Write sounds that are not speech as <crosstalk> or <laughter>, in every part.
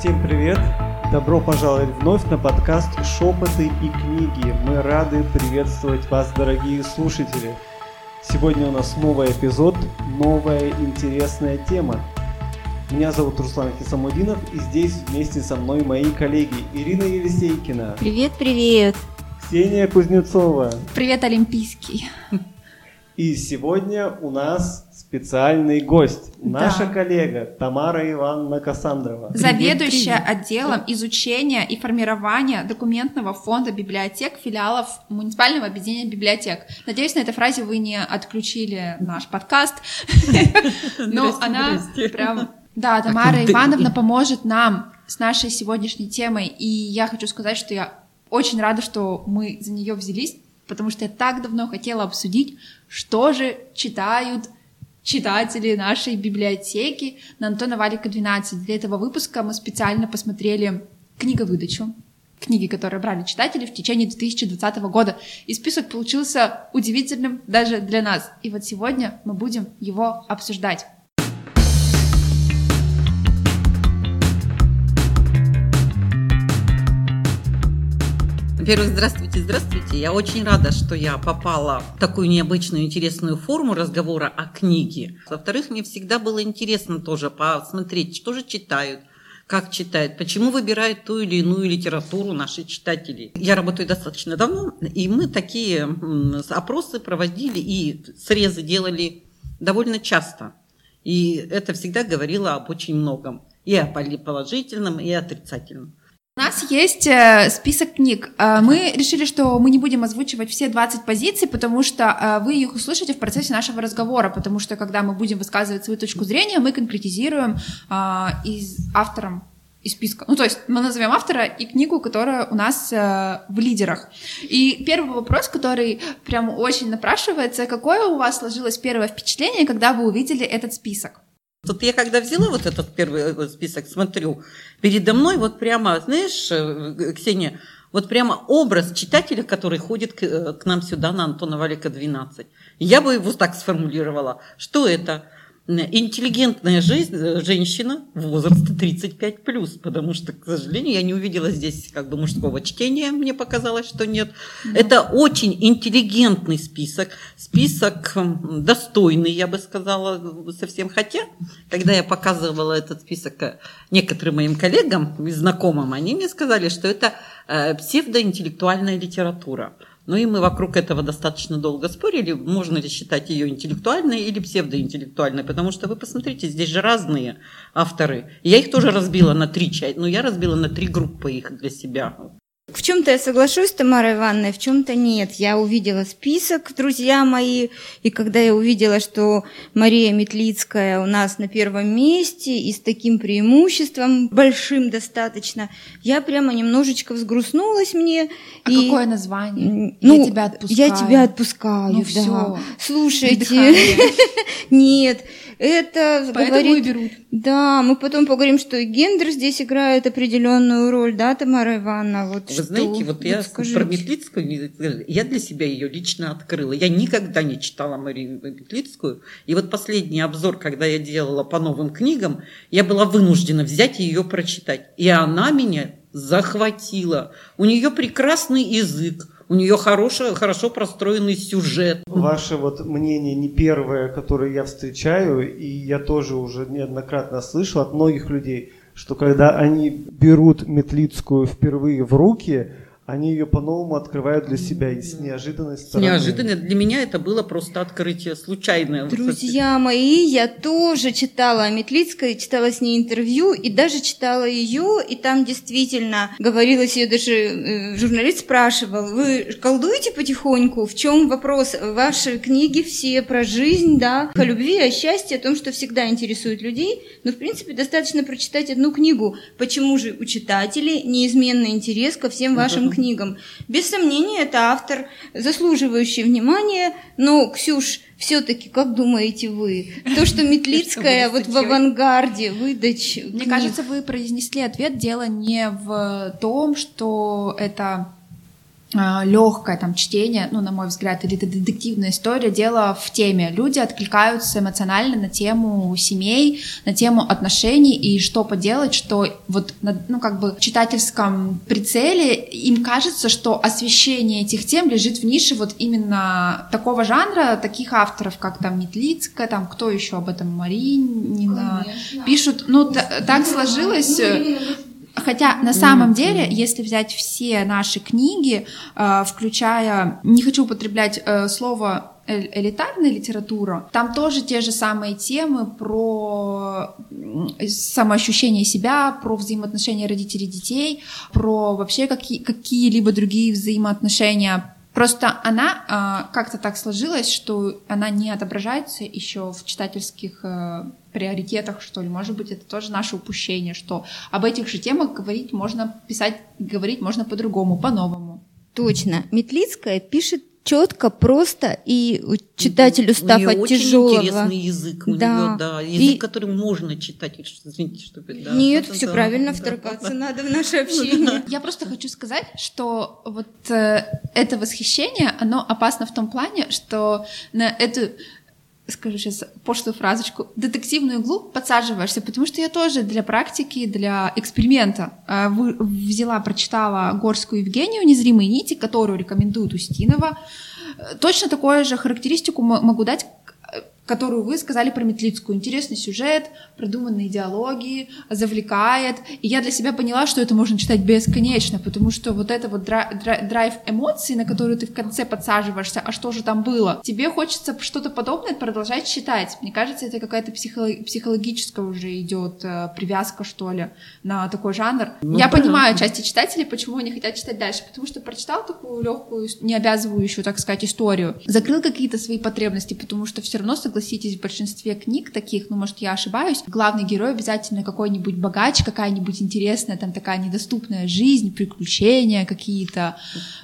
Всем привет! Добро пожаловать вновь на подкаст «Шепоты и книги». Мы рады приветствовать вас, дорогие слушатели. Сегодня у нас новый эпизод, новая интересная тема. Меня зовут Руслан Хисамудинов, и здесь вместе со мной мои коллеги Ирина Елисейкина. Привет, привет. Ксения Кузнецова. Привет, Олимпийский. И сегодня у нас специальный гость, Да. наша коллега Тамара Ивановна Касандрова. Заведующая привет. отделом изучения и формирования документного фонда библиотек филиалов муниципального объединения библиотек. Надеюсь, на этой фразе вы не отключили наш подкаст. <laughs> Но она прям... Да, Тамара Ивановна поможет нам с нашей сегодняшней темой. И я хочу сказать, что я очень рада, что мы за нее взялись, потому что я так давно хотела обсудить, что же читают читатели нашей библиотеки на Антона Валика 12. Для этого выпуска мы специально посмотрели книговыдачу, книги, которые брали читатели в течение 2020 года. И список получился удивительным даже для нас. И вот сегодня мы будем его обсуждать. Во-первых, здравствуйте, здравствуйте. Я очень рада, что я попала в такую необычную, интересную форму разговора о книге. Во-вторых, мне всегда было интересно тоже посмотреть, что же читают, как читают, почему выбирают ту или иную литературу наши читатели. Я работаю достаточно давно, и мы такие опросы проводили и срезы делали довольно часто. И это всегда говорило об очень многом. И о положительном, и отрицательном. У нас есть э, список книг. Э, Мы решили, что мы не будем озвучивать все 20 позиций, потому что э, вы их услышите в процессе нашего разговора, потому что когда мы будем высказывать свою точку зрения, мы конкретизируем из автором из списка. Ну, то есть мы назовем автора и книгу, которая у нас э, в лидерах. И первый вопрос, который прям очень напрашивается, какое у вас сложилось первое впечатление, когда вы увидели этот список? Тут я когда взяла вот этот первый э, список, смотрю, передо мной вот прямо, знаешь, э, Ксения, вот прямо образ читателя, который ходит э, к нам сюда на Антона Валика 12. Я бы его так сформулировала. Что это? М, Интеллигентная жизнь, э, женщина возраста 35 плюс, потому что, к сожалению, я не увидела здесь как бы мужского чтения, мне показалось, что нет. Это очень интеллигентный список, список достойный, я бы сказала, совсем. Хотя, когда я показывала этот список э, некоторым моим коллегам и знакомым, они мне сказали, что это э, псевдоинтеллектуальная литература. Ну и мы вокруг этого достаточно долго спорили, можно ли считать ее интеллектуальной или псевдоинтеллектуальной, потому что вы посмотрите, здесь же разные авторы. Я их тоже разбила на три части, но я разбила на три группы их для себя. В чем-то я соглашусь с Тамарой Ивановной, в чем-то нет. Я увидела список, друзья мои, и когда я увидела, что Мария Метлицкая у нас на первом месте и с таким преимуществом, большим достаточно, я прямо немножечко взгрустнулась мне. А и, какое название? м, Я ну, тебя отпускаю. Я тебя отпускаю, Ну да. всё. Слушайте, <laughs> нет, это Поэтому говорит... и берут. Да, мы потом поговорим, что и гендер здесь играет определенную роль, да, Тамара Ивановна? Вот Вы что? знаете, вот я скажите. про Метлицкую, я для себя ее лично открыла. Я никогда не читала Марию Метлицкую. И вот последний обзор, когда я делала по новым книгам, я была вынуждена взять и ее прочитать. И она меня захватила. У нее прекрасный язык, у нее хороший, хорошо простроенный сюжет. Ваше вот мнение не первое, которое я встречаю, и я тоже уже неоднократно слышал от многих людей, что когда они берут Метлицкую впервые в руки, они ее по-новому открывают для себя и с неожиданной стороны. Неожиданно для меня это было просто открытие случайное. Друзья мои, я тоже читала о Метлицкой, читала с ней интервью и даже читала ее, и там действительно говорилось, ее даже э, журналист спрашивал, вы колдуете потихоньку? В чем вопрос? Ваши книги все про жизнь, да, о любви, о счастье, о том, что всегда интересует людей, но в принципе достаточно прочитать одну книгу. Почему же у читателей неизменный интерес ко всем вашим книгам? Без сомнения, это автор, заслуживающий внимания, но, Ксюш, все-таки, как думаете вы, то, что Метлицкая <laughs> вот в авангарде выдач Мне кажется, вы произнесли ответ. Дело не в том, что это легкое там чтение, ну, на мой взгляд, или это детективная история, дело в теме. Люди откликаются эмоционально на тему семей, на тему отношений, и что поделать, что вот, ну, как бы в читательском прицеле им кажется, что освещение этих тем лежит в нише вот именно такого жанра, таких авторов, как там Метлицкая, там кто еще об этом, Маринина, Конечно. пишут, ну, так сложилось... Ну, Хотя на самом деле, если взять все наши книги, э, включая, не хочу употреблять э, слово элитарная литература, там тоже те же самые темы про самоощущение себя, про взаимоотношения родителей и детей, про вообще какие, какие-либо другие взаимоотношения Просто она э, как-то так сложилась, что она не отображается еще в читательских э, приоритетах, что ли. Может быть, это тоже наше упущение, что об этих же темах говорить можно, писать, говорить можно по-другому, по-новому. Точно. Метлицкая пишет четко, просто, и читатель, устав от очень тяжелого. интересный язык у да. нее, да. Язык, и... который можно читать. Извините, что да. Нет, все да, правильно, да, вторгаться да, <laughs> надо в наше общение. Я просто хочу сказать, что вот э, это восхищение, оно опасно в том плане, что на эту скажу сейчас пошлую фразочку, детективную иглу подсаживаешься, потому что я тоже для практики, для эксперимента э, взяла, прочитала Горскую Евгению «Незримые нити», которую рекомендует Устинова. Э, точно такую же характеристику могу дать которую вы сказали про Метлицкую. Интересный сюжет, продуманные диалоги, завлекает. И я для себя поняла, что это можно читать бесконечно, потому что вот это вот драйв эмоций, на который ты в конце подсаживаешься, а что же там было, тебе хочется что-то подобное продолжать читать. Мне кажется, это какая-то психолог, психологическая уже идет э, привязка, что ли, на такой жанр. Ну, я да. понимаю части читателей, почему они хотят читать дальше, потому что прочитал такую легкую, не обязывающую, так сказать, историю, закрыл какие-то свои потребности, потому что все равно согласился согласитесь, в большинстве книг таких, ну, может, я ошибаюсь, главный герой обязательно какой-нибудь богач, какая-нибудь интересная, там, такая недоступная жизнь, приключения какие-то,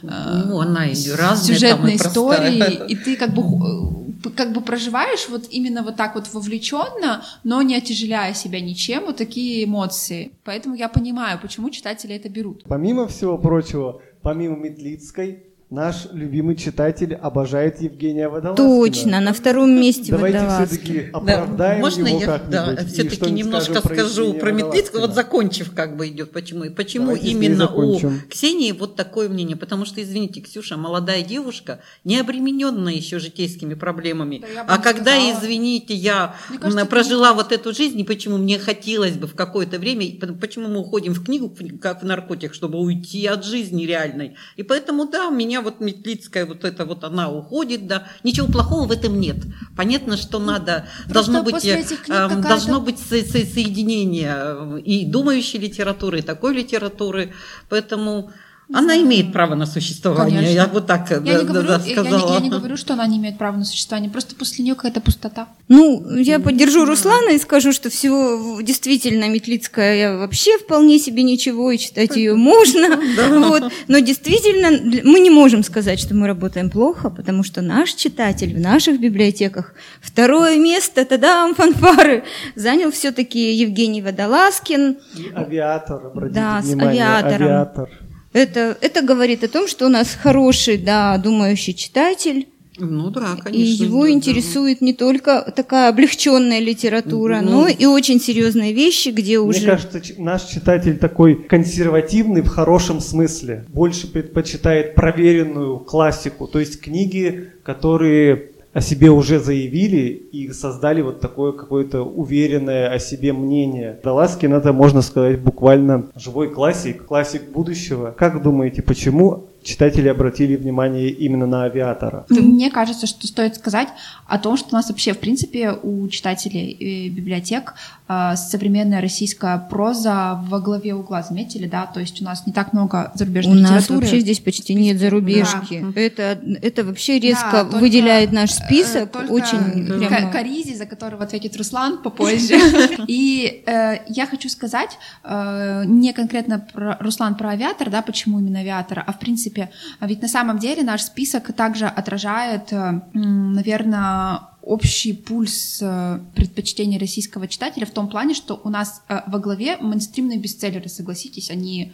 ну, она и разные, сюжетные там, и истории, и ты как бы э, как бы проживаешь вот именно вот так вот вовлеченно, но не отяжеляя себя ничем, вот такие эмоции. Поэтому я понимаю, почему читатели это берут. Помимо всего прочего, помимо Метлицкой, Наш любимый читатель обожает Евгения Водолазкина. Точно, на втором месте Давайте все-таки оправдаем да, можно его я, да, все-таки немножко скажу про, про Метлицкого, вот закончив как бы идет, почему, и почему Давайте именно у Ксении вот такое мнение, потому что, извините, Ксюша, молодая девушка, не обремененная еще житейскими проблемами, да, а когда, сказала. извините, я кажется, прожила вот эту жизнь, и почему мне хотелось бы в какое-то время, почему мы уходим в книгу, как в наркотик, чтобы уйти от жизни реальной, и поэтому, да, меня меня вот Метлицкая, вот это вот она уходит, да, ничего плохого в этом нет. Понятно, что надо, Просто должно быть, э, должно быть со, со, соединение и думающей литературы, и такой литературы, поэтому она имеет право на существование, Конечно. я вот так я да, не говорю, да, сказала. Я, я не говорю, что она не имеет права на существование, просто после нее какая-то пустота. Ну, я поддержу Руслана и скажу, что всего действительно Метлицкая вообще вполне себе ничего, и читать ее можно. <laughs> Вот. Но действительно, мы не можем сказать, что мы работаем плохо, потому что наш читатель в наших библиотеках второе место, тогда фанфары, занял все-таки Евгений Водолазкин. И авиатор, обратите да, внимание, авиатором. авиатор. Это, это говорит о том, что у нас хороший, да, думающий читатель. Ну да, конечно. И его да, интересует да. не только такая облегченная литература, ну, но и очень серьезные вещи, где уже... Мне кажется, наш читатель такой консервативный в хорошем смысле. Больше предпочитает проверенную классику, то есть книги, которые о себе уже заявили и создали вот такое какое-то уверенное о себе мнение. Даласкин это, можно сказать, буквально живой классик, классик будущего. Как думаете, почему читатели обратили внимание именно на авиатора. Мне кажется, что стоит сказать о том, что у нас вообще, в принципе, у читателей э, библиотек э, современная российская проза во главе угла, заметили, да? То есть у нас не так много зарубежной у литературы. У нас вообще здесь почти нет зарубежки. Да. Это, это вообще резко да, выделяет наш э, список. Только очень прямо... Каризи, за которого ответит Руслан попозже. <laughs> И я хочу сказать не конкретно про Руслан про авиатор, да, почему именно авиатора, а в принципе принципе. А ведь на самом деле наш список также отражает, э, наверное, общий пульс э, предпочтений российского читателя в том плане, что у нас э, во главе мейнстримные бестселлеры, согласитесь, они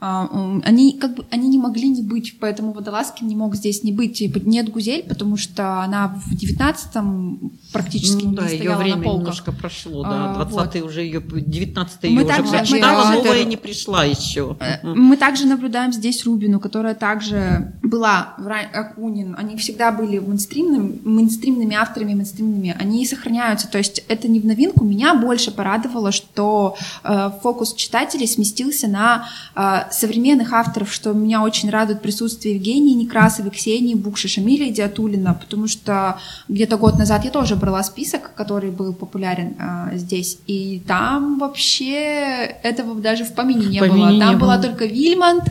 они как бы они не могли не быть, поэтому Водолазкин не мог здесь не быть. Нет Гузель, потому что она в девятнадцатом практически ну, не да, стояла ее время на полках. немножко прошло, да, А, 20 вот. уже ее, 19 Мы ее уже также- прочитала, мы новая не пришла еще. Э, Мы также наблюдаем здесь Рубину, которая также была Акунин. Они всегда были мейнстримными, мейнстримными авторами, мейнстримными. Они сохраняются. То есть это не в новинку. Меня больше порадовало, что э, фокус читателей сместился на э, современных авторов, что меня очень радует присутствие Евгении Некрасовой, Ксении Букши, Шамиля Идиатулина, потому что где-то год назад я тоже брала список, который был популярен э, здесь, и там вообще этого даже в помине не помине было. не Там была было. только Вильмонт,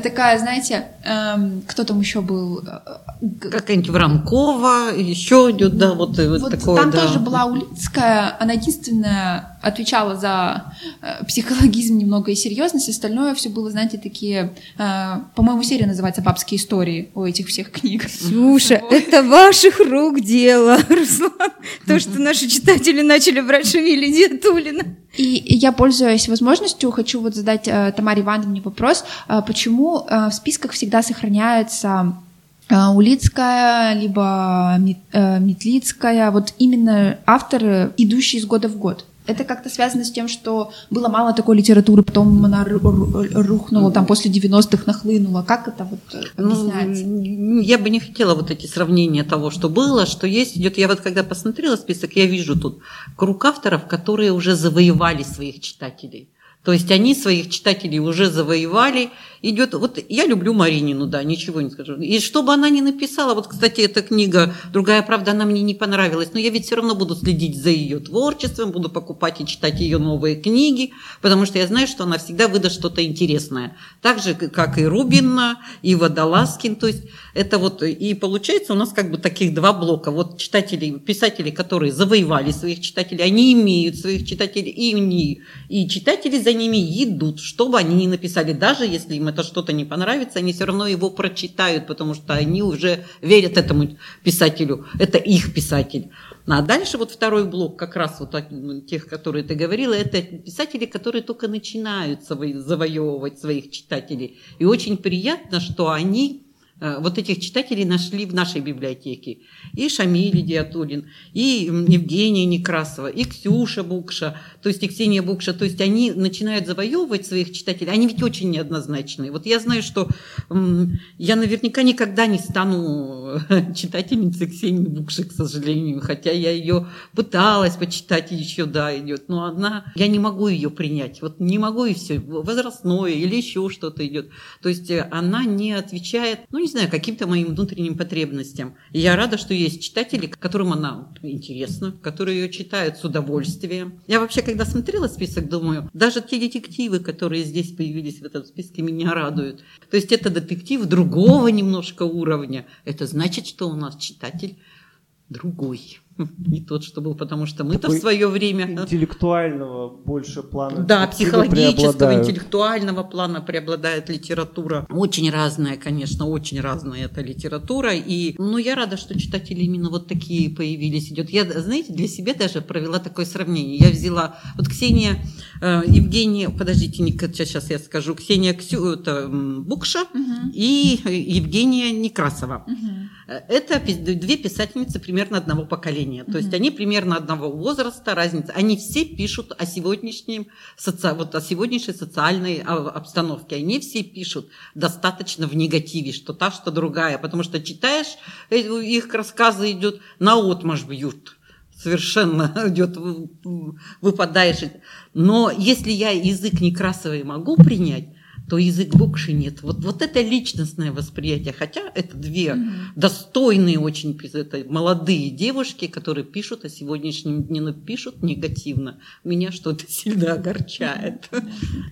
такая, знаете, эм, кто там еще был? Э, г- Какая-нибудь Вранкова, еще идет, да, вот, вот, вот такое, там да. тоже была Улицкая, она единственная отвечала за э, психологизм немного и серьезность, остальное все было, знаете, такие, э, по-моему, серия называется «Бабские истории» у этих всех книг. Ксюша, это ваших рук дело, <laughs> Руслан. То, что наши читатели начали брать Шамиля Диатулина. И я, пользуясь возможностью, хочу вот задать э, Тамаре Ивановне вопрос, э, почему э, в списках всегда сохраняется э, Улицкая, либо э, Метлицкая, вот именно авторы, идущие из года в год. Это как-то связано с тем, что было мало такой литературы, потом она ру- ру- рухнула, там после 90-х нахлынула. Как это вот э, Ну, объясняется? я бы не хотела вот эти сравнения того, что было, что есть. Идет. Я вот когда посмотрела список, я вижу тут круг авторов, которые уже завоевали своих читателей. То есть они своих читателей уже завоевали. Идет, вот я люблю Маринину, да, ничего не скажу. И что бы она ни написала, вот, кстати, эта книга «Другая правда», она мне не понравилась, но я ведь все равно буду следить за ее творчеством, буду покупать и читать ее новые книги, потому что я знаю, что она всегда выдаст что-то интересное. Так же, как и Рубина, и Водолазкин. То есть это вот, и получается у нас как бы таких два блока. Вот читатели, писатели, которые завоевали своих читателей, они имеют своих читателей, и, они, и читатели за ними идут, что бы они ни написали. Даже если им это что-то не понравится, они все равно его прочитают, потому что они уже верят этому писателю. Это их писатель. А дальше вот второй блок, как раз вот от тех, которые ты говорила, это писатели, которые только начинают заво- завоевывать своих читателей. И очень приятно, что они э, вот этих читателей нашли в нашей библиотеке. И Шамиль Диатулин, и Евгения Некрасова, и Ксюша Букша, то есть и Ксения Букша. То есть они начинают завоевывать своих читателей. Они ведь очень неоднозначные. Вот я знаю, что я наверняка никогда не стану э, <laughs> читательницей Ксении Букши, к сожалению. Хотя я ее пыталась почитать еще, да, идет. Но она, я не могу ее принять. Вот не могу и все. Возрастное или еще что-то идет. То есть э, она не отвечает, ну не знаю, каким-то моим внутренним потребностям. И я рада, что есть читатели, которым она интересна, которые ее читают с удовольствием. Я вообще, когда смотрела список, думаю, даже те детективы, которые здесь появились в этом списке, меня радуют. То есть это детектив другого немножко уровня. Это значит, что у нас читатель другой. Не тот, что был, потому что мы-то в свое время... Интеллектуального больше плана. Да, психологического, интеллектуального плана преобладает литература. Очень разная, конечно, очень разная эта литература. И, ну, я рада, что читатели именно вот такие появились. Идет. Я, знаете, для себя даже провела такое сравнение. Я взяла, вот Ксения, э, Евгения, подождите, не- сейчас я скажу, Ксения Ксю, это, Букша и э, Евгения Некрасова. Э, Это две писательницы примерно одного поколения. То есть они примерно одного возраста, разница. Они все пишут о сегодняшнем, соци- вот о сегодняшней социальной а, обстановке. Они все пишут достаточно в негативе, что та, что другая. Потому что читаешь, э, их рассказы идет на отмаш бьют совершенно <laughs> идет, выпадаешь. Но если я язык Некрасовой могу принять, то язык Букши нет. Вот, вот это личностное восприятие. Хотя это две достойные очень это молодые девушки, которые пишут о сегодняшнем дне, но пишут негативно. Меня что-то <laughs> сильно огорчает.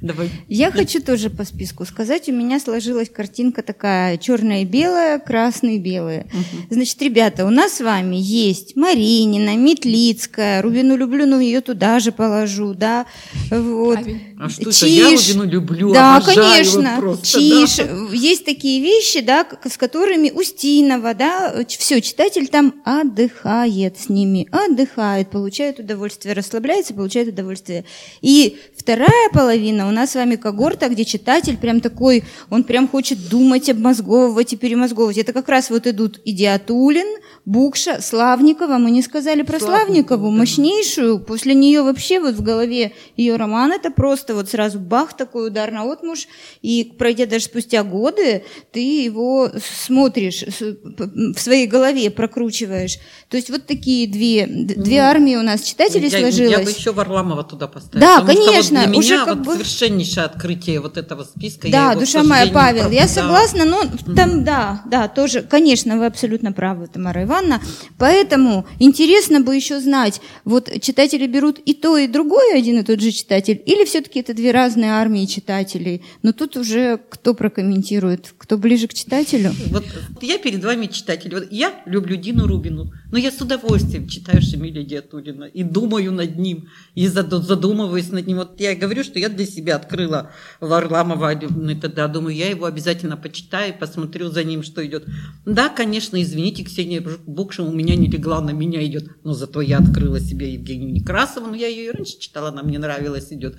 Давай. Я хочу тоже по списку сказать. У меня сложилась картинка такая черная и белая, красная и белая. Значит, ребята, у нас с вами есть Маринина, Метлицкая, Рубину люблю, но ее туда же положу, да. Вот. А что это? Я. Рубину люблю, Да, обожаю. Конечно, просто, чиш. да. Есть такие вещи, да, с которыми Устинова, да, все, читатель там отдыхает с ними, отдыхает, получает удовольствие, расслабляется, получает удовольствие. И вторая половина у нас с вами когорта, где читатель прям такой, он прям хочет думать, обмозговывать и перемозговывать. Это как раз вот идут Идиатулин, Букша, Славникова. Мы не сказали про Славникову, Славникову, да. мощнейшую. После нее вообще вот в голове ее роман это просто вот сразу бах, такой удар на отмуж. И пройдя даже спустя годы, ты его смотришь в своей голове, прокручиваешь. То есть вот такие две, две армии у нас читателей я, сложилось. Я бы еще Варламова туда поставила. Да, потому что вот конечно, для уже меня как вот бы- совершеннейшее открытие вот этого списка. я Да, его, душа моя, Павел, я согласна, но там, да, да, тоже, конечно, вы абсолютно правы, Тамара Ивановна. Поэтому интересно бы еще знать, вот читатели берут и то, и другое, один и тот же читатель, или все-таки это две разные армии читателей? Но тут уже кто прокомментирует, кто ближе к читателю? Вот я перед вами читатель. Вот я люблю Дину Рубину, но я с удовольствием читаю Шамиля Диатулина и думаю над ним, и заду- задумываюсь над ним. Вот я говорю, что я для себя открыла Варламова, и тогда думаю, я его обязательно почитаю, посмотрю за ним, что идет. Да, конечно, извините, Ксения Букша у меня не легла, на меня идет, но зато я открыла себе Евгению Некрасову, но я ее и раньше читала, она мне нравилась, идет.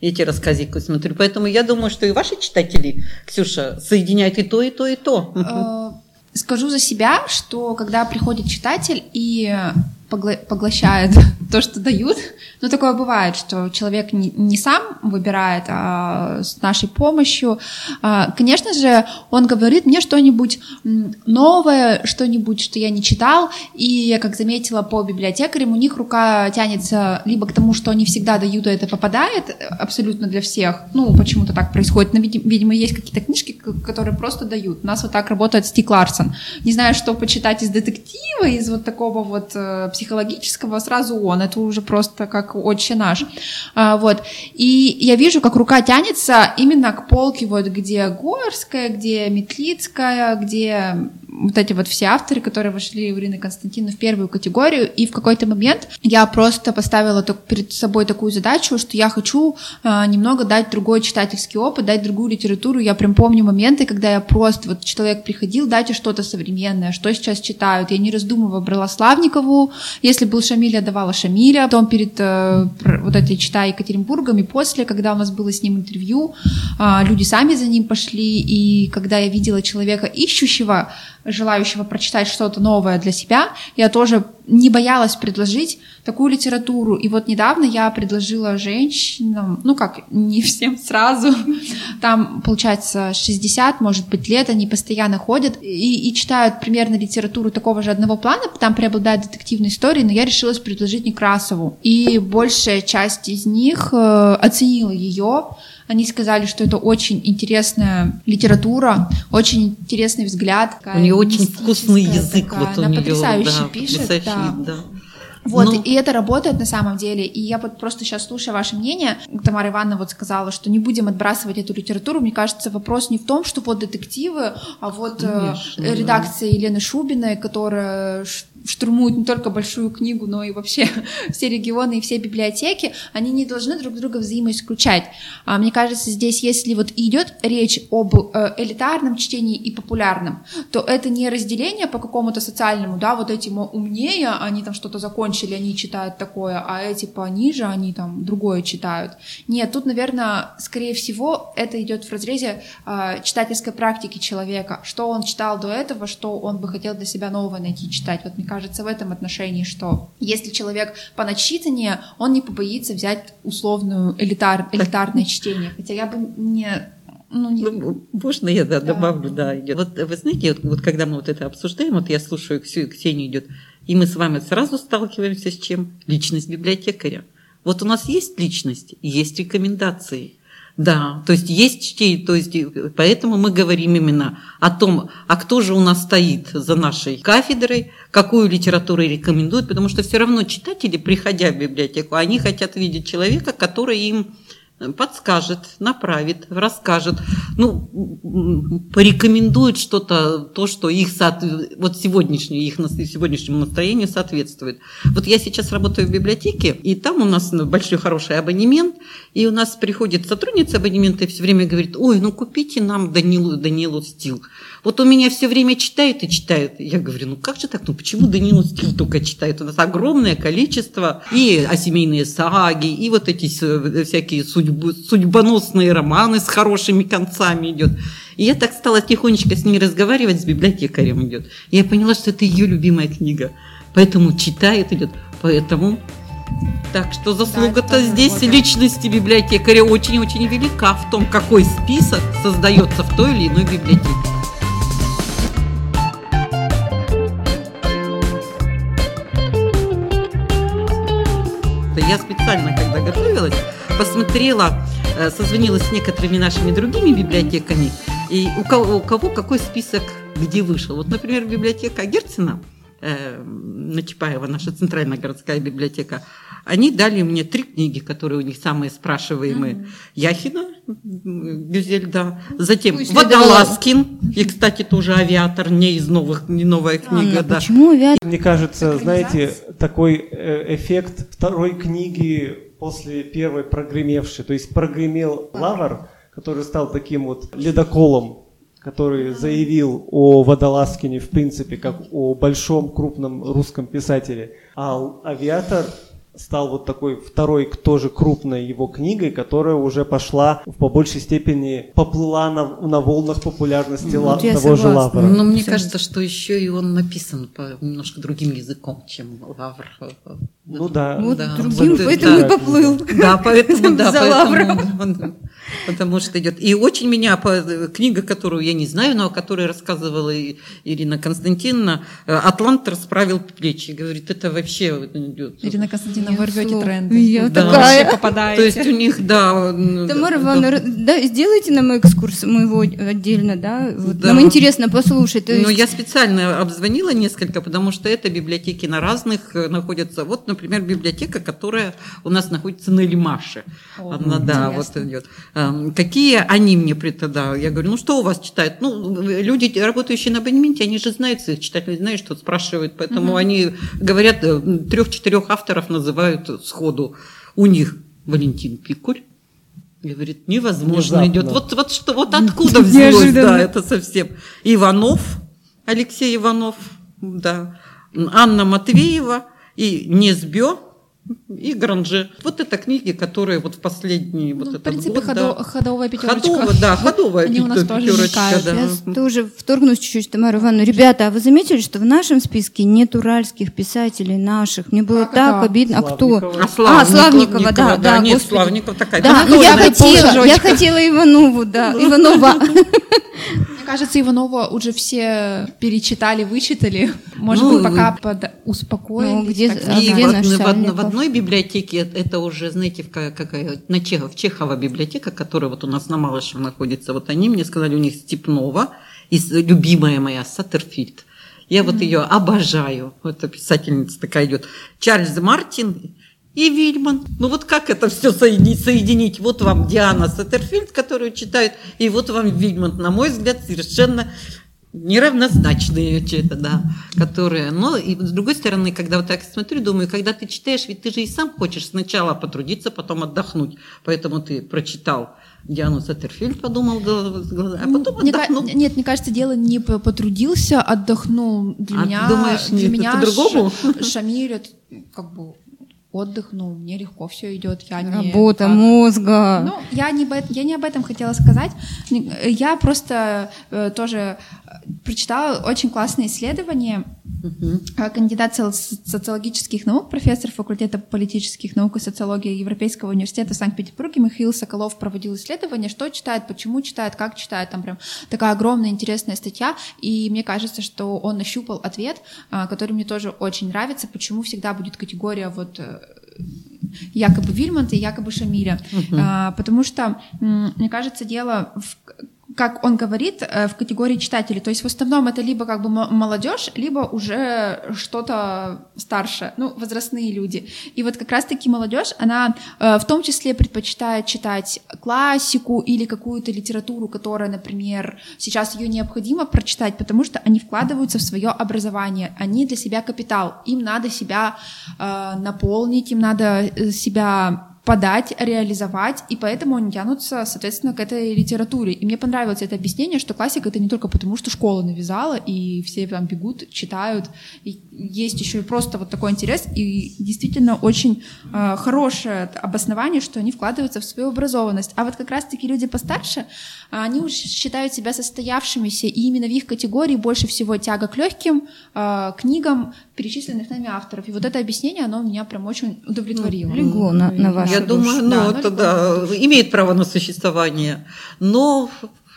Эти рассказики смотрю. Поэтому я думаю, что и ваши читатели, Ксюша, соединяют и то, и то, и то. Э, Скажу за себя, что когда приходит читатель и поглощает <laughs> то, что дают, ну такое бывает, что человек не, не сам выбирает, а с нашей помощью. А, Конечно же, он говорит мне что-нибудь новое, что-нибудь, что я не читал, и я, как заметила по библиотекарям, у них рука тянется либо к тому, что они всегда дают, и это попадает абсолютно для всех. Ну, почему-то так происходит. Но, види- видимо, есть какие-то книжки, которые просто дают. У нас вот так работает Стик Ларсон. Не знаю, что почитать из детектива, из вот такого вот э, психологического, сразу он. Это уже просто как отче наш. А, вот. И я вижу, как рука тянется именно к полке, вот где Горская, где Метлицкая, где вот эти вот все авторы, которые вошли у Ирины Константиновны в первую категорию, и в какой-то момент я просто поставила перед собой такую задачу, что я хочу а, немного дать другой читательский опыт, дать другую литературу. Я прям помню моменты, когда я просто, вот человек приходил, дайте что-то современное, что сейчас читают. Я не раздумывая брала Славникову, если был Шамиль, я давала Шамиля, потом перед э, вот этой «Читай Екатеринбургом» и после, когда у нас было с ним интервью, а, люди сами за ним пошли, и когда я видела человека ищущего, желающего прочитать что-то новое для себя, я тоже не боялась предложить такую литературу. И вот недавно я предложила женщинам, ну как, не всем сразу, <laughs> там, получается, 60, может быть, лет, они постоянно ходят и, и читают примерно литературу такого же одного плана, там преобладают детективные истории, но я решилась предложить Некрасову. И большая часть из них э, оценила ее, они сказали, что это очень интересная литература, очень интересный взгляд. У нее очень вкусный язык, такая. вот у Она нее, потрясающе да, пишет, потрясающий, да. да. Вот, Ну. и это работает на самом деле. И я вот просто сейчас слушаю ваше мнение. Тамара Ивановна вот сказала, что не будем отбрасывать эту литературу. Мне кажется, вопрос не в том, что вот детективы, а вот э, Конечно, да. редакция Елены Шубиной, которая ш- штурмует не только большую книгу, но и вообще <laughs> все регионы и все библиотеки, они не должны друг друга взаимоисключать. А мне кажется, здесь, если вот идет речь об э, элитарном чтении и популярном, то это не разделение по какому-то социальному, да, вот эти умнее, они там что-то закончили, они читают такое, а эти пониже, они там другое читают. Нет, тут, наверное, скорее всего, это идет в разрезе э, читательской практики человека, что он читал до этого, что он бы хотел для себя новое найти читать. Вот мне кажется, в этом отношении, что если человек по начитаннее, он не побоится взять условную элитар, элитарное чтение. Хотя я бы не... Ну, не- Ну, можно я да, Да. добавлю, да, идет. Вот вы знаете, вот, вот когда мы вот это обсуждаем, вот я слушаю, Ксю- Ксения идет, и мы с вами сразу сталкиваемся с чем? Личность библиотекаря. Вот у нас есть личность, есть рекомендации. Да, то есть есть чтение, то есть поэтому мы говорим именно о том, а кто же у нас стоит за нашей кафедрой, какую литературу рекомендуют, потому что все равно читатели, приходя в библиотеку, они хотят видеть человека, который им подскажет, направит, расскажет, ну, порекомендует что-то, то, что их вот сегодняшнее, их сегодняшнему настроению соответствует. Вот я сейчас работаю в библиотеке, и там у нас большой хороший абонемент, и у нас приходит сотрудница абонемента и все время говорит, ой, ну купите нам Данилу, Данилу Стил. Вот у меня все время читают и читают. Я говорю, ну как же так, ну почему Данилу Стил только читает? У нас огромное количество и о семейные саги, и вот эти всякие судьбы, судьбоносные романы с хорошими концами идет. И я так стала тихонечко с ней разговаривать, с библиотекарем идет. И я поняла, что это ее любимая книга. Поэтому читает идет. Поэтому так что заслуга-то да, здесь работа. личности библиотекаря очень-очень велика в том, какой список создается в той или иной библиотеке. Я специально, когда готовилась, посмотрела, э, созвонилась с некоторыми нашими другими библиотеками, и у кого, у кого какой список где вышел. Вот, например, библиотека Герцена – э, на Чапаева, наша центральная городская библиотека, они дали мне три книги, которые у них самые спрашиваемые. Mm-hmm. Яхина, Гюзель, да. Затем Пусть Водолазкин, и, кстати, тоже авиатор, не из новых, не новая книга. Анна, да. Почему авиатор? Мне кажется, знаете, такой э, эффект второй книги после первой прогремевшей. То есть прогремел Лавр, который стал таким вот ледоколом который заявил о Водолазкине в принципе как о большом крупном русском писателе, а «Авиатор» стал вот такой второй тоже крупной его книгой, которая уже пошла в по большей степени поплыла на, на волнах популярности ну, ла, того согласна. же Лавра. Но мне кажется, что еще и он написан по немножко другим языком, чем Лавр. Ну да. Вот да. другим, вот, поэтому да. и поплыл. Да, поэтому, да, <laughs> поэтому, потому что идет. И очень меня книга, которую я не знаю, но о которой рассказывала Ирина Константиновна, «Атлант расправил плечи». Говорит, это вообще идет. Ирина Константиновна, вы рвете тренды. Я да. такая. попадаете. То есть у них, да. Тамара Ивановна, да, сделайте нам экскурс, мы его отдельно, да? Вот да. Нам интересно послушать. Ну, я специально обзвонила несколько, потому что это библиотеки на разных э, находятся. Вот, например, библиотека, которая у нас находится на Лимаше. О, Она, да, вот идет. Эм, какие они мне да, Я говорю, ну что у вас читают? Ну, люди, работающие на абонементе, они же знают своих читателей, знают, что спрашивают, поэтому угу. они говорят, э, трех-четырех авторов называют сходу. У них Валентин Пикуль, говорит, невозможно Внезапно. идет. Вот, вот что, вот откуда <laughs> взялось, да, это совсем. Иванов, Алексей Иванов, да, Анна Матвеева, и Незбё, и Гранже. Вот это книги, которые вот в последние вот ну, этот в принципе, год, ходо, да. ходовая пятерочка. Ходовая, да, <laughs> ходовая Они у нас пятерочка. Да. Я тоже вторгнусь чуть-чуть, Тамара Ивановна. Ребята, а вы заметили, что в нашем списке нет уральских писателей наших? Мне было как так это? обидно. А кто? А, Славникова, а, Славникова, да, да. да нет, господи. Славникова такая. Да, да я, хотела, я хотела Иванову, да, Иванова. <laughs> Мне кажется, Иванова уже все перечитали, вычитали. Может ну, быть, пока под... успокоились. Ну, где, а и где вот, в, в одной библиотеке, это уже, знаете, какая, на Чехов, Чехова библиотека, которая вот у нас на Малышево находится, вот они мне сказали, у них Степнова, и любимая моя Саттерфильд. Я mm-hmm. вот ее обожаю. Вот писательница такая идет. Чарльз Мартин и Вильман. Ну вот как это все соединить? Вот вам Диана Саттерфильд, которую читают, и вот вам Вильман, на мой взгляд, совершенно неравнозначные что-то, да, которые, но и с другой стороны, когда вот так смотрю, думаю, когда ты читаешь, ведь ты же и сам хочешь сначала потрудиться, потом отдохнуть, поэтому ты прочитал Диану Саттерфильд, подумал, а потом мне отдохнул. Нет, мне кажется, дело не потрудился, отдохнул. Для а меня, думаешь, для нет, меня по-другому? Шамиль, как бы отдых, ну, мне легко все идет. Я не, Работа как... мозга. Ну, я не, я не об этом хотела сказать. Я просто э, тоже э, прочитала очень классное исследование. Uh-huh. Кандидат социологических наук, профессор факультета политических наук и социологии Европейского университета в Санкт-Петербурге Михаил Соколов проводил исследование, что читает, почему читает, как читает. Там прям такая огромная интересная статья. И мне кажется, что он нащупал ответ, э, который мне тоже очень нравится, почему всегда будет категория вот якобы Вильмонта и якобы Шамиля. Uh-huh. А, потому что, мне кажется, дело в как он говорит, э, в категории читателей. То есть в основном это либо как бы молодежь, либо уже что-то старше, ну, возрастные люди. И вот как раз-таки молодежь, она э, в том числе предпочитает читать классику или какую-то литературу, которая, например, сейчас ее необходимо прочитать, потому что они вкладываются в свое образование, они для себя капитал, им надо себя э, наполнить, им надо себя подать, реализовать, и поэтому они тянутся, соответственно, к этой литературе. И мне понравилось это объяснение, что классика это не только потому, что школа навязала, и все там бегут, читают. И есть еще и просто вот такой интерес, и действительно очень э, хорошее обоснование, что они вкладываются в свою образованность. А вот как раз-таки люди постарше, они уже считают себя состоявшимися, и именно в их категории больше всего тяга к легким э, книгам перечисленных нами авторов. И вот это объяснение, оно меня прям очень удовлетворило. Легло на, на ваш я думаю, ну, да, это да, имеет право на существование. Но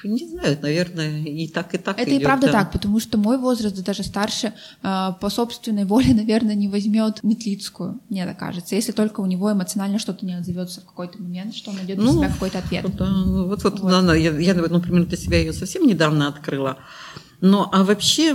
не знаю, наверное, и так, и так. Это идет, и правда да. так, потому что мой возраст, да даже старше, э, по собственной воле, <laughs> наверное, не возьмет Метлицкую, мне так кажется, если только у него эмоционально что-то не отзовется в какой-то момент, что он найдет для Ну, себя какой-то ответ. Ну, вот, вот, Вот. да, я, я, например, для себя ее совсем недавно открыла. Но, а вообще,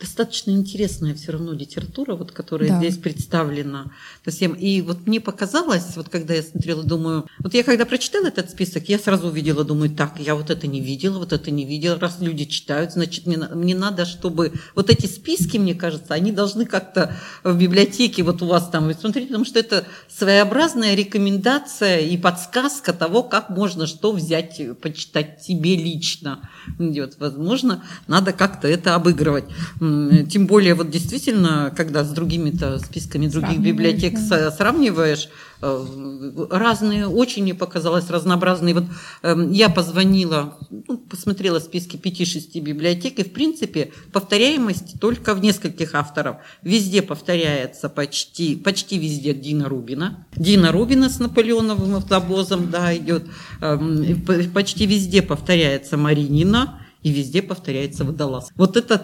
достаточно интересная все равно литература, вот, которая Да. здесь представлена совсем. И вот мне показалось, вот когда я смотрела, думаю, вот я когда прочитала этот список, я сразу увидела, думаю, так, я вот это не видела, вот это не видела, раз люди читают, значит, мне, мне надо, чтобы вот эти списки, мне кажется, они должны как-то в библиотеке, вот у вас там, смотреть, потому что это своеобразная рекомендация и подсказка того, как можно что взять, э, почитать тебе лично. Идет. Возможно, надо как-то это обыгрывать. Тем более, вот действительно, когда с другими-то списками других библиотек сравниваешь, э, разные, очень мне показалось разнообразные. Вот эм, я позвонила, ну, посмотрела списки 5-6 библиотек, и в принципе повторяемость только в нескольких авторов. Везде повторяется почти, почти везде Дина Рубина. Дина Рубина с Наполеоновым автобозом, да, идет. Эм, Почти везде повторяется Маринина. И везде повторяется водолаз. Вот это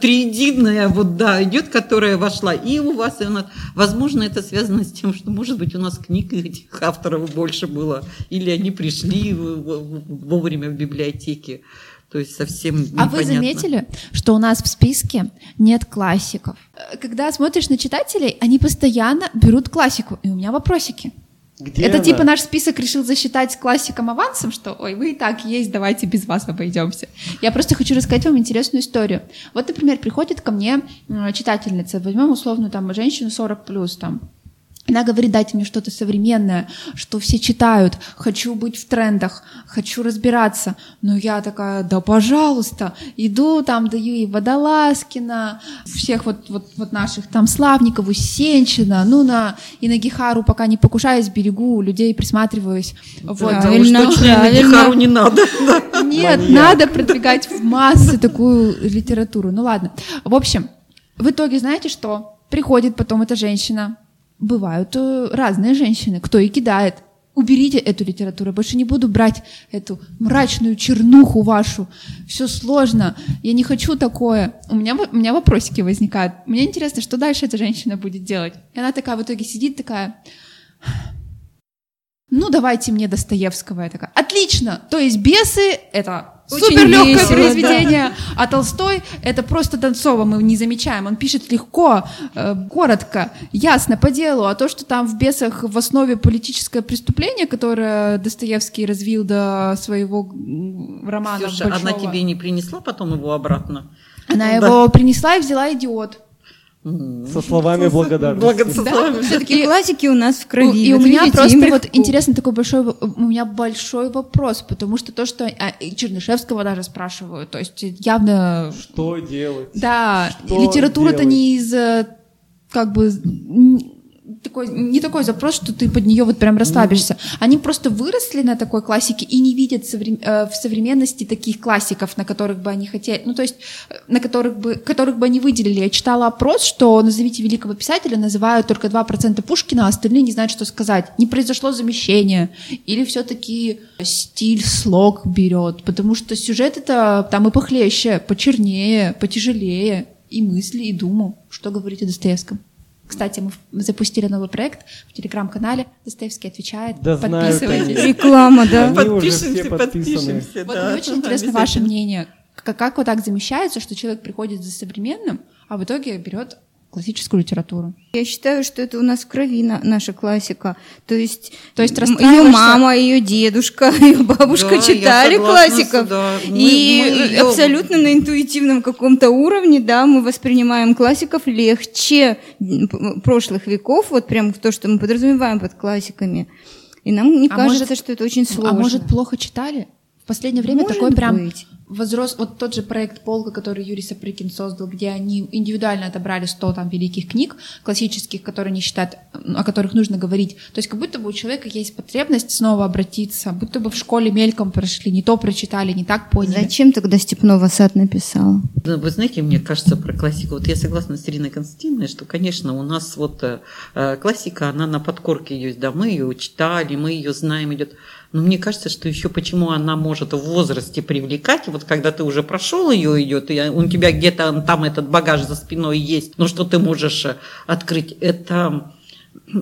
триединая, вот да, идет, которая вошла и у вас, и у нас. Возможно, это связано с тем, что, может быть, у нас книг этих авторов больше было, или они пришли вовремя в библиотеке. То есть совсем А вы непонятно. заметили, что у нас в списке нет классиков? Э, Когда смотришь на читателей, они постоянно берут классику. И у меня вопросики. Где Это она? типа наш список решил засчитать классиком авансом, что ой, вы и так есть, давайте без вас обойдемся. Я просто хочу рассказать вам интересную историю. Вот, например, приходит ко мне э, читательница, возьмем условно там женщину 40 плюс там. Она говорит, дайте мне что-то современное, что все читают, хочу быть в трендах, хочу разбираться. Но я такая, да пожалуйста, иду там, даю и Водолазкина, всех вот, вот, вот наших там Славникову, Сенчина, ну на, и на Гихару пока не покушаюсь, берегу людей, присматриваюсь. Вот. Да, Правильно, уж точно на. Гихару не надо. Нет, надо продвигать в массы такую литературу. Ну ладно. В общем, в итоге знаете что? Приходит потом эта женщина. Бывают э, разные женщины. Кто и кидает. Уберите эту литературу. Больше не буду брать эту мрачную чернуху вашу. Все сложно. Я не хочу такое. У меня, у меня вопросики возникают. Мне интересно, что дальше эта женщина будет делать. И она такая в итоге сидит, такая... Ну, давайте мне Достоевского. Я такая, отлично! То есть бесы — это супер легкое произведение, а Толстой — это просто Донцова, мы не замечаем. Он пишет легко, э, коротко, ясно, по делу. А то, что там в «Бесах» в основе политическое преступление, которое Достоевский развил до своего романа Ксюша, она тебе не принесла потом его обратно? она Да. его принесла и взяла «Идиот». Со словами благодарности. Благо- со Да. словами. Все-таки классики у нас в крови. И, и у меня видите, просто им вот легко. интересно такой большой, у меня большой вопрос, потому что то, что а, и Чернышевского даже спрашивают, то есть явно, Что делать? да, литература-то не из э, как бы такой, не такой запрос, что ты под нее вот прям расслабишься. Они просто выросли на такой классике и не видят э, в современности таких классиков, на которых бы они хотели, ну то есть э, на которых бы, которых бы они выделили. Я читала опрос, что назовите великого писателя, называют только 2% Пушкина, а остальные не знают, что сказать. Не произошло замещение. Или все-таки стиль, слог берет, потому что сюжет это там и похлеще, почернее, потяжелее, и мысли, и думу. Что говорить о Достоевском? Кстати, мы запустили новый проект в телеграм-канале. Достоевский отвечает. Да Подписывайтесь. они. Реклама, да. Они уже все Подпишемся, подписаны. подпишемся. Вот мне очень интересно ваше мнение. Как, как вот так замещается, что человек приходит за современным, а в итоге берет классическую литературу? Я считаю, что это у нас в крови на- наша классика. То есть, То есть ее мама, ее дедушка, <laughs> ее бабушка Да, читали классиков. да. Мы- и мы её- абсолютно на интуитивном каком-то уровне, да, мы воспринимаем классиков легче прошлых веков, вот прям то, что мы подразумеваем под классиками. И нам не А кажется, может- что это очень сложно. А может, плохо читали? В последнее время Может прям быть. Возрос... Вот тот же проект «Полка», который Юрий Сапрыкин создал, где они индивидуально отобрали 100 там великих книг классических, которые они считают, о которых нужно говорить. То есть как будто бы у человека есть потребность снова обратиться, будто бы в школе мельком прошли, не то прочитали, не так поняли. Зачем тогда Степнова сад написала? Вы знаете, мне кажется про классику, вот я согласна с Ириной Константиновной, что, конечно, у нас вот э, э, классика, она на подкорке есть, да, мы ее читали, мы ее знаем, идет. Но мне кажется, что еще почему она может в возрасте привлекать, вот когда ты уже прошел ее идет, и у тебя где-то там этот багаж за спиной есть, но что ты можешь э, открыть, это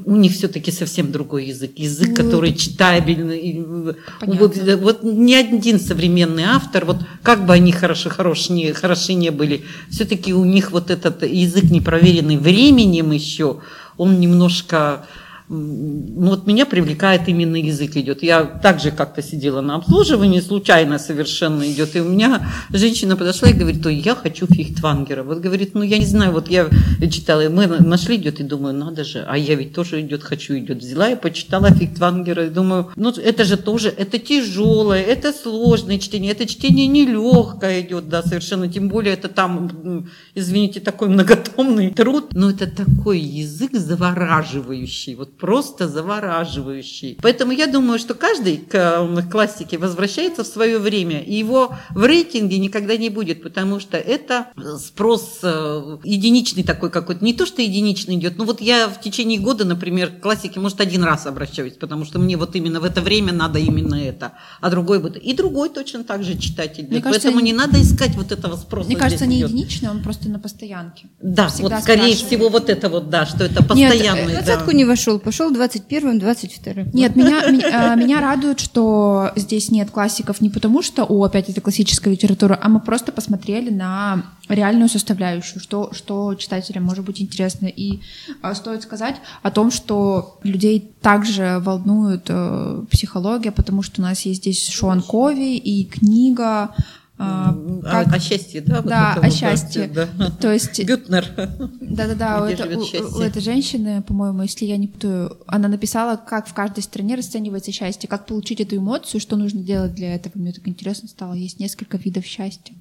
у них все-таки совсем другой язык, язык, Ну, который читабельный. э, Понятно. Вот, э, вот ни один современный автор, вот как бы они хороши, хороши, не, хороши не были, все-таки у них вот этот язык, не проверенный временем еще, он немножко... Ну вот меня привлекает именно язык идет. Я также как-то сидела на обслуживании, случайно совершенно идет. И у меня женщина подошла и говорит, ой, я хочу Фихтвангера. Вот говорит, ну я не знаю, вот я читала, и мы нашли идет, и думаю, надо же, а я ведь тоже идет, хочу идет. Взяла и почитала Фихтвангера, и думаю, ну это же тоже, это тяжелое, это сложное чтение, это чтение нелегкое идет, да, совершенно, тем более это там, извините, такой многотомный труд, но это такой язык завораживающий, вот просто завораживающий. Поэтому я думаю, что каждый к э, классике возвращается в свое время, и его в рейтинге никогда не будет, потому что это спрос э, единичный такой какой-то, не то, что единичный идет, но вот я в течение года, например, к классике, может, один раз обращаюсь, потому что мне вот именно в это время надо именно это, а другой будет, и другой точно так же читатель. Мне кажется, Поэтому не надо искать вот этого спроса. Мне кажется, не идет. единичный, он просто на постоянке. Да, Всегда вот скорее всего вот это вот, да, что это Нет, постоянный. В да. двадцатку не вошел, пошел 21-м, 22-м. Нет, меня, меня, э, меня радует, что здесь нет классиков не потому, что, о, опять это классическая литература, а мы просто посмотрели на реальную составляющую, что, что читателям может быть интересно. И э, стоит сказать о том, что людей также волнует э, психология, потому что у нас есть здесь Шон Кови и книга как- О, о счастье, да? вот Да, о вот, счастье. да. То есть <laughs> Бютнер. да-да-да, у, это- у- у этой женщины, по-моему, если я не путаю, она написала, как в каждой стране расценивается счастье, как получить эту эмоцию, что нужно делать для этого. Мне так интересно стало. Есть несколько видов счастья.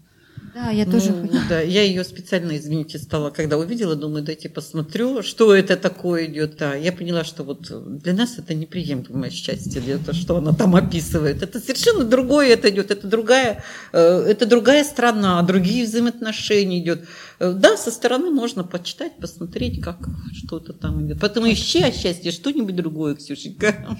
Да, я тоже Ну, хочу. да, я ее специально, извините, стала, когда увидела, думаю, дайте посмотрю, что это такое идет. Да, я поняла, что вот для нас это неприемлемое счастье, это что она там описывает. Это совершенно другое это идет, это другая, э, это другая страна, другие взаимоотношения идет. Э, Да, со стороны можно почитать, посмотреть, как что-то там идет. Поэтому ищи о счастье что-нибудь другое, Ксюшенька.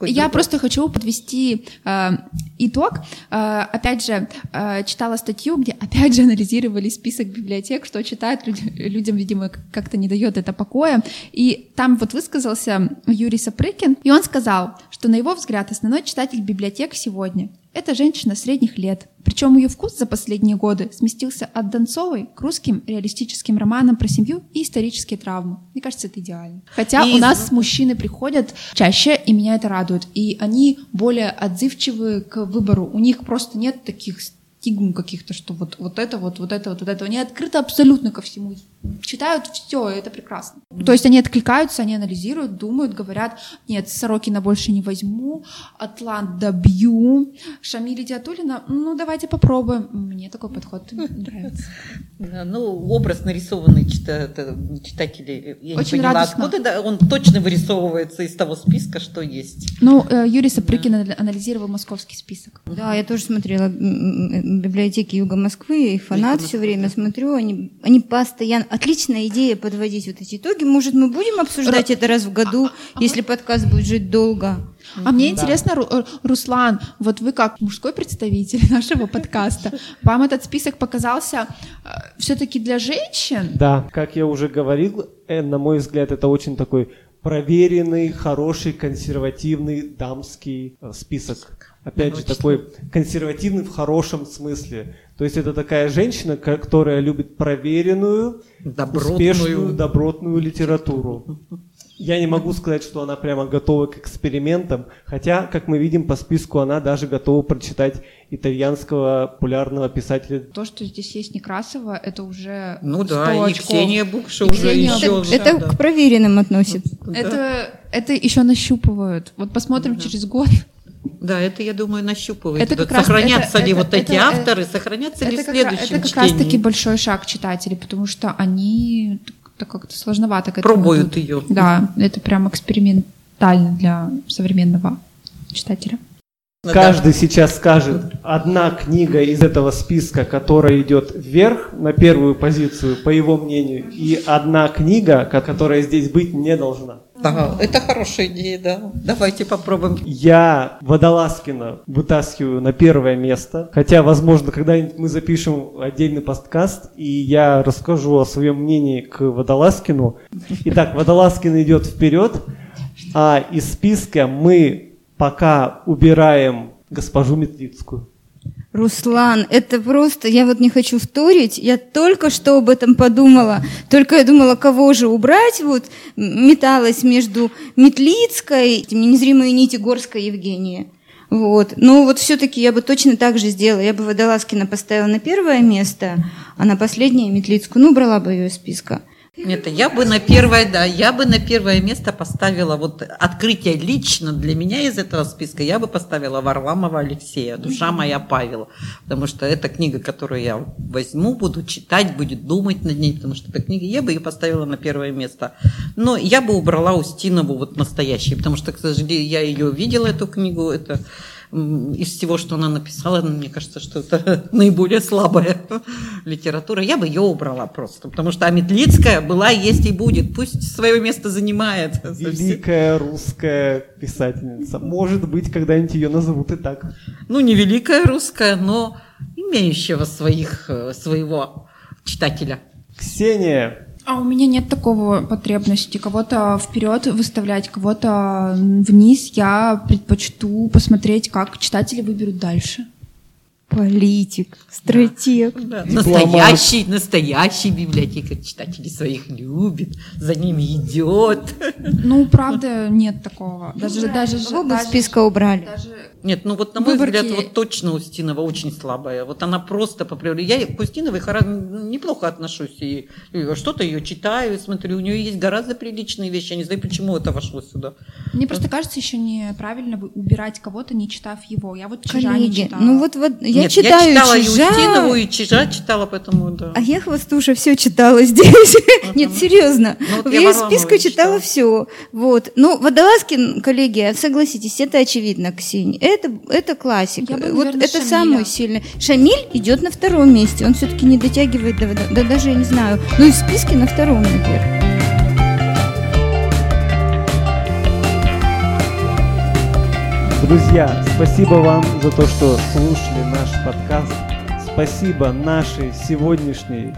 Какое Я другое. просто хочу подвести э, итог. Э, опять же, э, читала статью, где <laughs> опять же анализировали список библиотек, что читают люди- людям, видимо, как-то не дает это покоя. И там вот высказался Юрий Сапрыкин, и он сказал, что на его взгляд основной читатель библиотек сегодня это женщина средних лет. Причем ее вкус за последние годы сместился от Донцовой к русским реалистическим романам про семью и исторические травмы. Мне кажется, это идеально. Хотя И у нас мужчины приходят чаще, и меня это радует. И они более отзывчивы к выбору. У них просто нет таких стигм каких-то, что вот, вот это вот, вот это вот, вот это. Они открыты абсолютно ко всему. Читают все, это прекрасно. То есть они откликаются, они анализируют, думают, говорят, нет, Сорокина больше не возьму, Атлант добью, Шамиля Диатулина, ну давайте попробуем. Мне такой подход <laughs> нравится. Да, ну, образ нарисованный читатели, я Очень не поняла, радостно. откуда, да, он точно вырисовывается из того списка, что есть. Ну, э, Юрий Сапрыкин ана- анализировал московский список. Да, я тоже смотрела библиотеки Юга Москвы, и фанат Юга все Москвы, время да. смотрю, они, они постоянно, отличная идея подводить вот эти итоги. Может, мы будем обсуждать это раз в году, если подкаст будет жить долго? А мне интересно, Ру- э, Руслан, вот вы как мужской представитель <laughs> нашего подкаста, вам этот список показался все-таки для женщин? Да, как я уже говорил, э, на мой взгляд, это очень такой проверенный, хороший, консервативный дамский э, список. Опять же, такой консервативный в хорошем смысле. То есть это такая женщина, ко- которая любит проверенную, Добротную. успешную, добротную литературу. Я не могу сказать, что она прямо готова к экспериментам, хотя, как мы видим по списку, она даже готова прочитать итальянского популярного писателя То, что здесь есть Некрасова, это уже Ну 100 да, и очков. Ксения Букша И уже Ксения еще. Букша, Это да. к проверенным относится. Это, это еще нащупывают. Вот посмотрим через год. Да, это, я думаю, нащупывает. Это как раз- сохранятся это- ли это- вот эти это- авторы, сохранятся ли в Это следующем это как раз чтении? большой шаг читателей, потому что они так как-то сложновато к этому Пробуют идут. ее. Да, это прям экспериментально для современного читателя. Каждый сейчас скажет одна книга из этого списка, которая идет вверх на первую позицию, по его мнению, и одна книга, ко- которая здесь быть не должна. Да, это хорошая идея, да. Давайте попробуем. Я Водолазкина вытаскиваю на первое место, хотя, возможно, когда-нибудь мы запишем отдельный подкаст, и я расскажу о своем мнении к Водолазкину. Итак, Водолазкин идет вперед, а из списка мы пока убираем госпожу Метлицкую. Руслан, это просто, я вот не хочу вторить, я только что об этом подумала, только я думала, кого же убрать, вот металась между Метлицкой, этими незримые нити Горской Евгения. Вот. Но вот все-таки я бы точно так же сделала. Я бы Водолазкина поставила на первое место, а на последнее Метлицкую, ну, убрала бы ее из списка. Нет, я бы на первое, да, я бы на первое место поставила вот открытие лично для меня из этого списка, я бы поставила Варламова Алексея, «Душа моя Павел», потому что это книга, которую я возьму, буду читать, будет думать над ней, потому что эта книга, я бы ее поставила на первое место. Но я бы убрала Устинову вот настоящей, потому что, к сожалению, я ее видела, эту книгу, это из всего, что она написала, мне кажется, что это <laughs> наиболее слабая литература. Я бы ее убрала просто, потому что Аметлицкая была, есть и будет. Пусть свое место занимает. <laughs> Великая русская писательница. Может быть, когда-нибудь ее назовут и так. Ну, не великая русская, но имеющего своих, э, своего читателя. Ксения, А у меня нет такого потребности. Кого-то вперед выставлять, кого-то вниз. Я предпочту посмотреть, как читатели выберут дальше. Политик, стратег. Да, Дипломат. Настоящий, настоящий библиотекарь читателей своих любит, за ними идет. Ну, правда, нет такого. Даже, даже, Кого бы из даже- списка убрали? даже- Нет, ну вот на мой Выборки- взгляд, вот точно Устинова очень слабая. Вот она просто по природе. Я к Устиновой неплохо отношусь. И, и что-то ее читаю, смотрю. У нее есть гораздо приличные вещи. Я не знаю, почему это вошло сюда. Мне просто кажется еще неправильно убирать кого-то, не читав его. Я вот чижа не Коллеги, читала. ну вот, вот я Нет, читаю я читала и «Чижа», Устинову, и Чижа читала, поэтому да. А я хвостуша все читала здесь. Нет, серьезно. Ну, вот В я Варламова списке читала. читала все. Вот. Ну, Водолазкин, коллеги, согласитесь, это очевидно, Ксения. Это, это классика. Я бы, вот наверное, это Шамиля. самый сильный. Шамиль идет на втором месте. Он все-таки не дотягивает до, до- да даже я не знаю. Ну и в списке на втором, наверное. Друзья, спасибо вам за то, что слушали наш подкаст. Спасибо нашей сегодняшней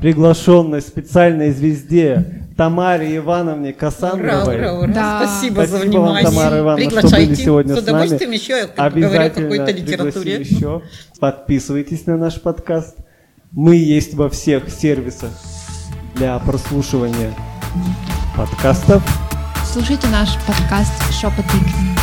приглашенной специальной звезде Тамаре Ивановне Кассандровой. Да. Спасибо, за Спасибо вам, внимание. Тамара Ивановна, что Приглашайте. были сегодня с с нами. удовольствием еще я говорю о какой-то литературе. еще. Подписывайтесь на наш подкаст. Мы есть во всех сервисах для прослушивания подкастов. Слушайте наш подкаст «Шепоты книги».